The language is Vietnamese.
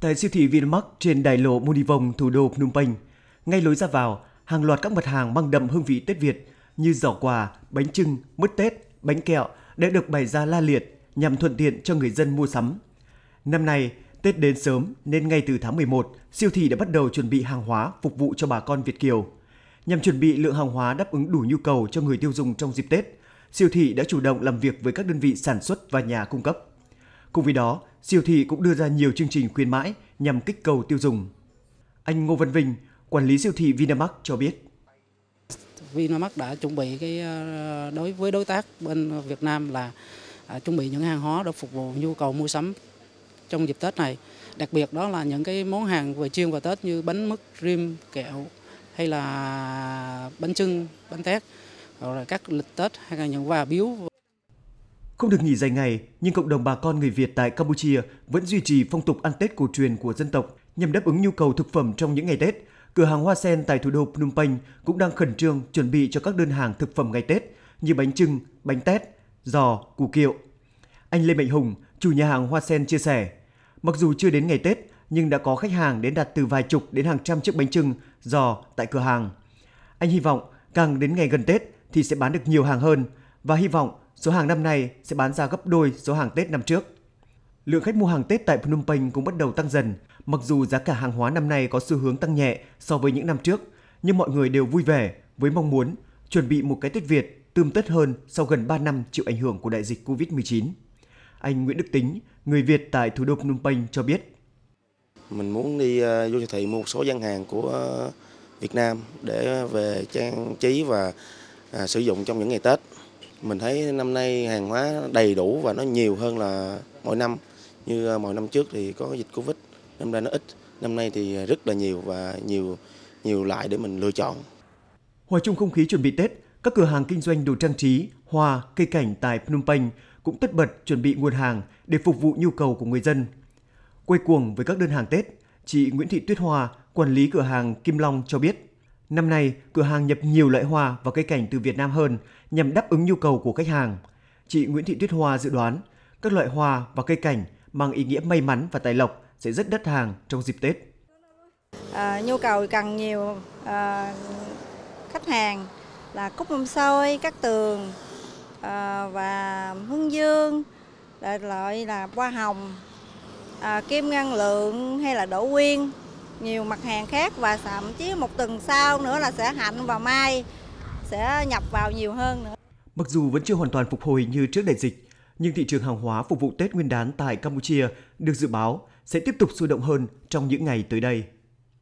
Tại siêu thị Vinmart trên đại lộ Munivong, thủ đô Phnom Penh, ngay lối ra vào, hàng loạt các mặt hàng mang đậm hương vị Tết Việt như giỏ quà, bánh trưng, mứt Tết, bánh kẹo đã được bày ra la liệt nhằm thuận tiện cho người dân mua sắm. Năm nay, Tết đến sớm nên ngay từ tháng 11, siêu thị đã bắt đầu chuẩn bị hàng hóa phục vụ cho bà con Việt Kiều. Nhằm chuẩn bị lượng hàng hóa đáp ứng đủ nhu cầu cho người tiêu dùng trong dịp Tết, siêu thị đã chủ động làm việc với các đơn vị sản xuất và nhà cung cấp. Cùng với đó, siêu thị cũng đưa ra nhiều chương trình khuyến mãi nhằm kích cầu tiêu dùng. Anh Ngô Văn Vinh, quản lý siêu thị Vinamart cho biết. Vinamart đã chuẩn bị cái ờ, đối với đối tác bên Việt Nam là à, chuẩn bị những hàng hóa để phục vụ nhu cầu mua sắm trong dịp Tết này. Đặc biệt đó là những cái món hàng về chuyên và Tết như bánh mứt, rim, kẹo hay là bánh trưng, bánh tét, rồi các lịch Tết hay là những quà biếu không được nghỉ dài ngày, nhưng cộng đồng bà con người Việt tại Campuchia vẫn duy trì phong tục ăn Tết cổ truyền của dân tộc nhằm đáp ứng nhu cầu thực phẩm trong những ngày Tết. Cửa hàng Hoa Sen tại thủ đô Phnom Penh cũng đang khẩn trương chuẩn bị cho các đơn hàng thực phẩm ngày Tết như bánh trưng, bánh tét, giò, củ kiệu. Anh Lê Mạnh Hùng, chủ nhà hàng Hoa Sen chia sẻ, mặc dù chưa đến ngày Tết nhưng đã có khách hàng đến đặt từ vài chục đến hàng trăm chiếc bánh trưng, giò tại cửa hàng. Anh hy vọng càng đến ngày gần Tết thì sẽ bán được nhiều hàng hơn và hy vọng số hàng năm nay sẽ bán ra gấp đôi số hàng Tết năm trước. Lượng khách mua hàng Tết tại Phnom Penh cũng bắt đầu tăng dần, mặc dù giá cả hàng hóa năm nay có xu hướng tăng nhẹ so với những năm trước, nhưng mọi người đều vui vẻ với mong muốn chuẩn bị một cái Tết Việt tươm tất hơn sau gần 3 năm chịu ảnh hưởng của đại dịch Covid-19. Anh Nguyễn Đức Tính, người Việt tại thủ đô Phnom Penh cho biết. Mình muốn đi ờ, vô siêu thị mua một số gian hàng của ờ, Việt Nam để về trang trí và à, sử dụng trong những ngày Tết. Mình thấy năm nay hàng hóa đầy đủ và nó nhiều hơn là mỗi năm. Như ờ, mọi năm trước thì có dịch Covid, năm nay nó ít. Năm nay thì rất là nhiều và nhiều nhiều loại để mình lựa chọn. Hòa chung không khí chuẩn bị Tết, các cửa hàng kinh doanh đồ trang trí, hoa, cây cảnh tại Phnom Penh cũng tất bật chuẩn bị nguồn hàng để phục vụ nhu cầu của người dân. Quay cuồng với các đơn hàng Tết, chị Nguyễn Thị Tuyết Hoa, quản lý cửa hàng Kim Long cho biết, năm nay cửa hàng nhập nhiều loại hoa và cây cảnh từ Việt Nam hơn nhằm đáp ứng nhu cầu của khách hàng. Chị Nguyễn Thị Tuyết Hoa dự đoán các loại hoa và cây cảnh mang ý nghĩa may mắn và tài lộc sẽ rất đắt hàng trong dịp Tết. À, nhu cầu càng nhiều à, khách hàng là cúc mâm xôi, các tường à, và hương dương, đại loại là hoa hồng, à, kim ngân lượng hay là đỗ quyên, nhiều mặt hàng khác và thậm chí một tuần sau nữa là sẽ hạnh và mai sẽ nhập vào nhiều hơn nữa. Mặc dù vẫn chưa hoàn toàn phục hồi như trước đại dịch, nhưng thị trường hàng hóa phục vụ Tết Nguyên đán tại Campuchia được dự báo sẽ tiếp tục sôi động hơn trong những ngày tới đây.